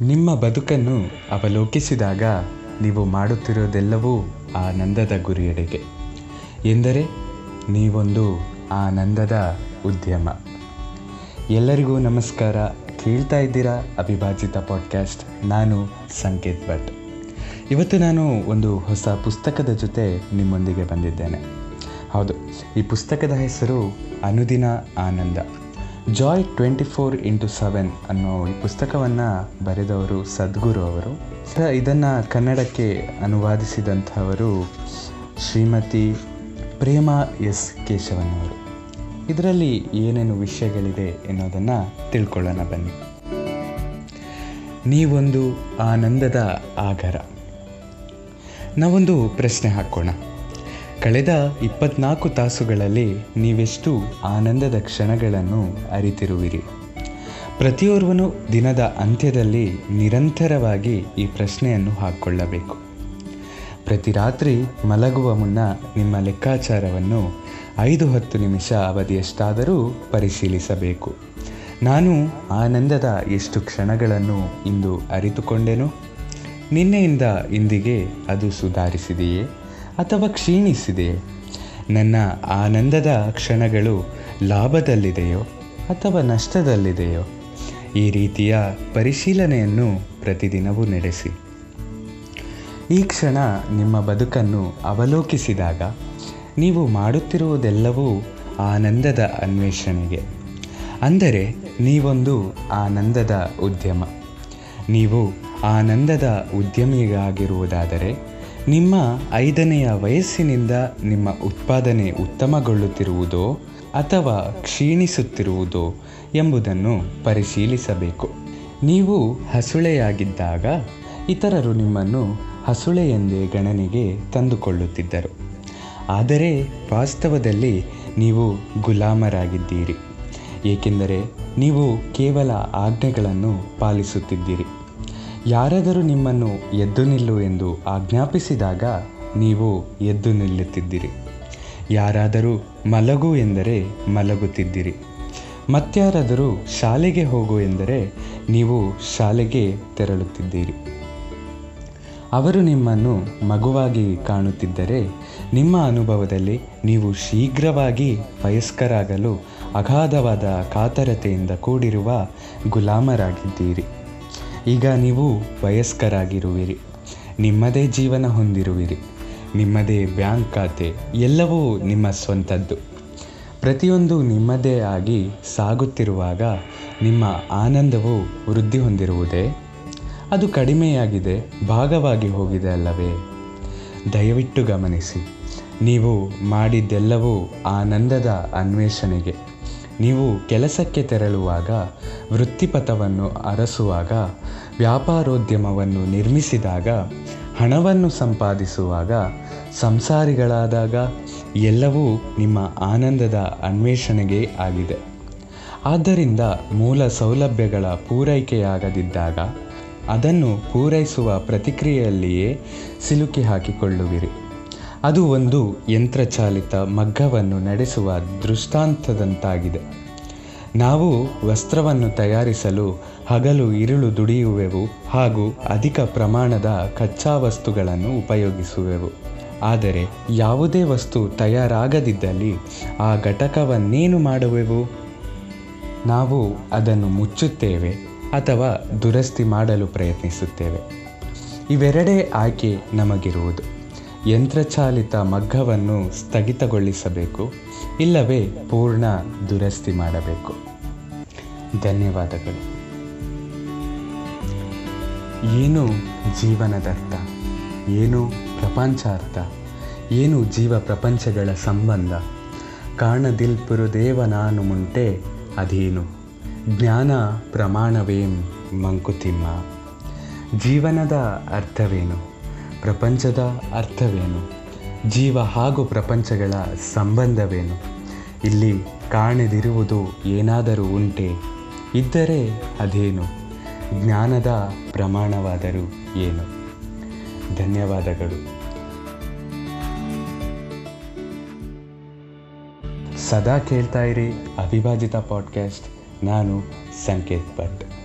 ನಿಮ್ಮ ಬದುಕನ್ನು ಅವಲೋಕಿಸಿದಾಗ ನೀವು ಮಾಡುತ್ತಿರೋದೆಲ್ಲವೂ ಆನಂದದ ಗುರಿಯೆಡೆಗೆ. ಎಂದರೆ ನೀವೊಂದು ಆನಂದದ ಉದ್ಯಮ. ಎಲ್ಲರಿಗೂ ನಮಸ್ಕಾರ. ಕೇಳ್ತಾ ಇದ್ದೀರಾ ಅವಿಭಾಜಿತ ಪಾಡ್ಕ್ಯಾಸ್ಟ್ ನಾನು ಸಂಕೇತ್ ಭಟ್. ಇವತ್ತು ನಾನು ಒಂದು ಹೊಸ ಪುಸ್ತಕದ ಜೊತೆ ನಿಮ್ಮೊಂದಿಗೆ ಬಂದಿದ್ದೇನೆ. ಹೌದು, ಈ ಪುಸ್ತಕದ ಹೆಸರು ಅನುದಿನ ಆನಂದ. Joy twenty four into seven ಅನ್ನೋ ಈ ಪುಸ್ತಕವನ್ನು ಬರೆದವರು ಸದ್ಗುರು ಅವರು. ಇದನ್ನು ಕನ್ನಡಕ್ಕೆ ಅನುವಾದಿಸಿದಂಥವರು ಶ್ರೀಮತಿ ಪ್ರೇಮ ಎಸ್ ಕೇಶವನವರು. ಇದರಲ್ಲಿ ಏನೇನು ವಿಷಯಗಳಿದೆ ಎನ್ನುವುದನ್ನು ತಿಳ್ಕೊಳ್ಳೋಣ ಬನ್ನಿ. ನೀವೊಂದು ಆನಂದದ ಆಗರ. ನಾವೊಂದು ಪ್ರಶ್ನೆ ಹಾಕೋಣ ಕಳೆದ ಇಪ್ಪತ್ನಾಲ್ಕು ತಾಸುಗಳಲ್ಲಿ ನೀವೆಷ್ಟು ಆನಂದದ ಕ್ಷಣಗಳನ್ನು ಅರಿತಿರುವಿರಿ. ಪ್ರತಿಯೋರ್ವನು ದಿನದ ಅಂತ್ಯದಲ್ಲಿ ನಿರಂತರವಾಗಿ ಈ ಪ್ರಶ್ನೆಯನ್ನು ಹಾಕ್ಕೊಳ್ಳಬೇಕು ಪ್ರತಿ ರಾತ್ರಿ ಮಲಗುವ ಮುನ್ನ ನಿಮ್ಮ ಲೆಕ್ಕಾಚಾರವನ್ನು ಐದು ಹತ್ತು ನಿಮಿಷ ಅವಧಿಯಷ್ಟಾದರೂ ಪರಿಶೀಲಿಸಬೇಕು. ನಾನು ಆನಂದದ ಎಷ್ಟು ಕ್ಷಣಗಳನ್ನು ಇಂದು ಅರಿತುಕೊಂಡೆನು? ನಿನ್ನೆಯಿಂದ ಇಂದಿಗೆ ಅದು ಸುಧಾರಿಸಿದೆಯೇ? ಅಥವಾ ಕ್ಷೀಣಿಸಿದೆಯೇ? ನನ್ನ ಆನಂದದ ಕ್ಷಣಗಳು ಲಾಭದಲ್ಲಿದೆಯೋ ಅಥವಾ ನಷ್ಟದಲ್ಲಿದೆಯೋ? ಈ ರೀತಿಯ ಪರಿಶೀಲನೆಯನ್ನು ಪ್ರತಿದಿನವೂ ನಡೆಸಿ. ಈ ಕ್ಷಣ ನಿಮ್ಮ ಬದುಕನ್ನು ಅವಲೋಕಿಸಿದಾಗ ನೀವು ಮಾಡುತ್ತಿರುವುದೆಲ್ಲವೂ ಆನಂದದ ಅನ್ವೇಷಣೆಗೆ. ಅಂದರೆ ನೀವೊಂದು ಆನಂದದ ಉದ್ಯಮ. ನೀವು ಆನಂದದ ಉದ್ಯಮಿಯಾಗಿರುವುದಾದರೆ ನಿಮ್ಮ ಐದನೆಯ ವಯಸ್ಸಿನಿಂದ ನಿಮ್ಮ ಉತ್ಪಾದನೆ ಉತ್ತಮಗೊಳ್ಳುತ್ತಿರುವುದೋ ಅಥವಾ ಕ್ಷೀಣಿಸುತ್ತಿರುವುದೋ ಎಂಬುದನ್ನು ಪರಿಶೀಲಿಸಬೇಕು. ನೀವು ಹಸುಳೆಯಾಗಿದ್ದಾಗ ಇತರರು ನಿಮ್ಮನ್ನು ಹಸುಳೆ ಎಂದೇ ಗಣನೆಗೆ ತಂದುಕೊಳ್ಳುತ್ತಿದ್ದರು. ಆದರೆ ವಾಸ್ತವದಲ್ಲಿ ನೀವು ಗುಲಾಮರಾಗಿದ್ದೀರಿ. ಏಕೆಂದರೆ ನೀವು ಕೇವಲ ಆಜ್ಞೆಗಳನ್ನು ಪಾಲಿಸುತ್ತಿದ್ದೀರಿ. ಯಾರಾದರೂ ನಿಮ್ಮನ್ನು ಎದ್ದು ನಿಲ್ಲು ಎಂದು ಆಜ್ಞಾಪಿಸಿದಾಗ ನೀವು ಎದ್ದು ನಿಲ್ಲುತ್ತಿದ್ದೀರಿ. ಯಾರಾದರೂ ಮಲಗು ಎಂದರೆ ಮಲಗುತ್ತಿದ್ದೀರಿ. ಮತ್ಯಾರಾದರೂ ಶಾಲೆಗೆ ಹೋಗು ಎಂದರೆ ನೀವು ಶಾಲೆಗೆ ತೆರಳುತ್ತಿದ್ದೀರಿ. ಅವರು ನಿಮ್ಮನ್ನು ಮಗುವಾಗಿ ಕಾಣುತ್ತಿದ್ದರೆ ನಿಮ್ಮ ಅನುಭವದಲ್ಲಿ ನೀವು ಶೀಘ್ರವಾಗಿ ವಯಸ್ಕರಾಗಲು ಅಗಾಧವಾದ ಕಾತರತೆಯಿಂದ ಕೂಡಿರುವ ಗುಲಾಮರಾಗಿದ್ದೀರಿ. ಈಗ ನೀವು ವಯಸ್ಕರಾಗಿರುವಿರಿ. ನಿಮ್ಮದೇ ಜೀವನ ಹೊಂದಿರುವಿರಿ. ನಿಮ್ಮದೇ ಬ್ಯಾಂಕ್ ಖಾತೆ ಎಲ್ಲವೂ ನಿಮ್ಮ ಸ್ವಂತದ್ದು. ಪ್ರತಿಯೊಂದು ನಿಮ್ಮದೇ ಆಗಿ ಸಾಗುತ್ತಿರುವಾಗ ನಿಮ್ಮ ಆನಂದವು ವೃದ್ಧಿ ಹೊಂದಿರುವುದೇ? ಅದು ಕಡಿಮೆಯಾಗಿದೆ, ಭಾಗವಾಗಿ ಹೋಗಿದೆ ಅಲ್ಲವೇ? ದಯವಿಟ್ಟು ಗಮನಿಸಿ, ನೀವು ಮಾಡಿದ್ದೆಲ್ಲವೂ ಆನಂದದ ಅನ್ವೇಷಣೆಗೆ. ನೀವು ಕೆಲಸಕ್ಕೆ ತೆರಳುವಾಗ, ವೃತ್ತಿಪಥವನ್ನು ಅರಸುವಾಗ, ವ್ಯಾಪಾರೋದ್ಯಮವನ್ನು ನಿರ್ಮಿಸಿದಾಗ, ಹಣವನ್ನು ಸಂಪಾದಿಸುವಾಗ, ಸಂಸಾರಿಗಳಾದಾಗ, ಎಲ್ಲವೂ ನಿಮ್ಮ ಆನಂದದ ಅನ್ವೇಷಣೆಗೆ ಆಗಿದೆ. ಆದ್ದರಿಂದ ಮೂಲ ಸೌಲಭ್ಯಗಳ ಪೂರೈಕೆಯಾಗದಿದ್ದಾಗ, ಅದನ್ನು ಪೂರೈಸುವ ಪ್ರತಿಕ್ರಿಯೆಯಲ್ಲಿಯೇ ಸಿಲುಕಿ ಹಾಕಿಕೊಳ್ಳುವಿರಿ. ಅದು ಒಂದು ಯಂತ್ರಚಾಲಿತ ಮಗ್ಗವನ್ನು ನಡೆಸುವ ದೃಷ್ಟಾಂತದಂತಾಗಿದೆ. ನಾವು ವಸ್ತ್ರವನ್ನು ತಯಾರಿಸಲು ಹಗಲು ಇರುಳು ದುಡಿಯುವೆವು ಹಾಗೂ ಅಧಿಕ ಪ್ರಮಾಣದ ಕಚ್ಚಾ ವಸ್ತುಗಳನ್ನು ಉಪಯೋಗಿಸುವೆವು. ಆದರೆ ಯಾವುದೇ ವಸ್ತು ತಯಾರಾಗದಿದ್ದಲ್ಲಿ ಆ ಘಟಕವನ್ನೇನು ಮಾಡುವೆವು? ನಾವು ಅದನ್ನು ಮುಚ್ಚುತ್ತೇವೆ ಅಥವಾ ದುರಸ್ತಿ ಮಾಡಲು ಪ್ರಯತ್ನಿಸುತ್ತೇವೆ. ಇವೆರಡೇ ಆಯ್ಕೆ ನಮಗಿರುವುದು. ಯಂತ್ರಚಾಲಿತ ಮಗ್ಗವನ್ನು ಸ್ಥಗಿತಗೊಳಿಸಬೇಕು, ಇಲ್ಲವೇ ಪೂರ್ಣ ದುರಸ್ತಿ ಮಾಡಬೇಕು. ಧನ್ಯವಾದಗಳು. ಏನು ಜೀವನದರ್ಥ? ಏನು ಪ್ರಪಂಚಾರ್ಥ? ಏನು ಜೀವ ಪ್ರಪಂಚಗಳ ಸಂಬಂಧ? ಕಾಣದಿಲ್ಪುರುದೇವ ನಾನು ಮುಂಟೆ ಅದೇನು ಜ್ಞಾನ ಪ್ರಮಾಣವೇಂ ಮಂಕುತಿಮ್ಮ. ಜೀವನದ ಅರ್ಥವೇನು? ಪ್ರಪಂಚದ ಅರ್ಥವೇನು? ಜೀವ ಹಾಗೂ ಪ್ರಪಂಚಗಳ ಸಂಬಂಧವೇನು? ಇಲ್ಲಿ ಕಾಣದಿರುವುದು ಏನಾದರೂ ಉಂಟೆ? ಇದ್ದರೆ ಅದೇನು? ಜ್ಞಾನದ ಪ್ರಮಾಣವಾದರೂ ಏನು? ಧನ್ಯವಾದಗಳು. ಸದಾ ಕೇಳ್ತಾ ಇರಿ ಅವಿಭಾಜಿತ ಪಾಡ್ಕಾಸ್ಟ್ ನಾನು ಸಂಕೇತ್ ಭಟ್.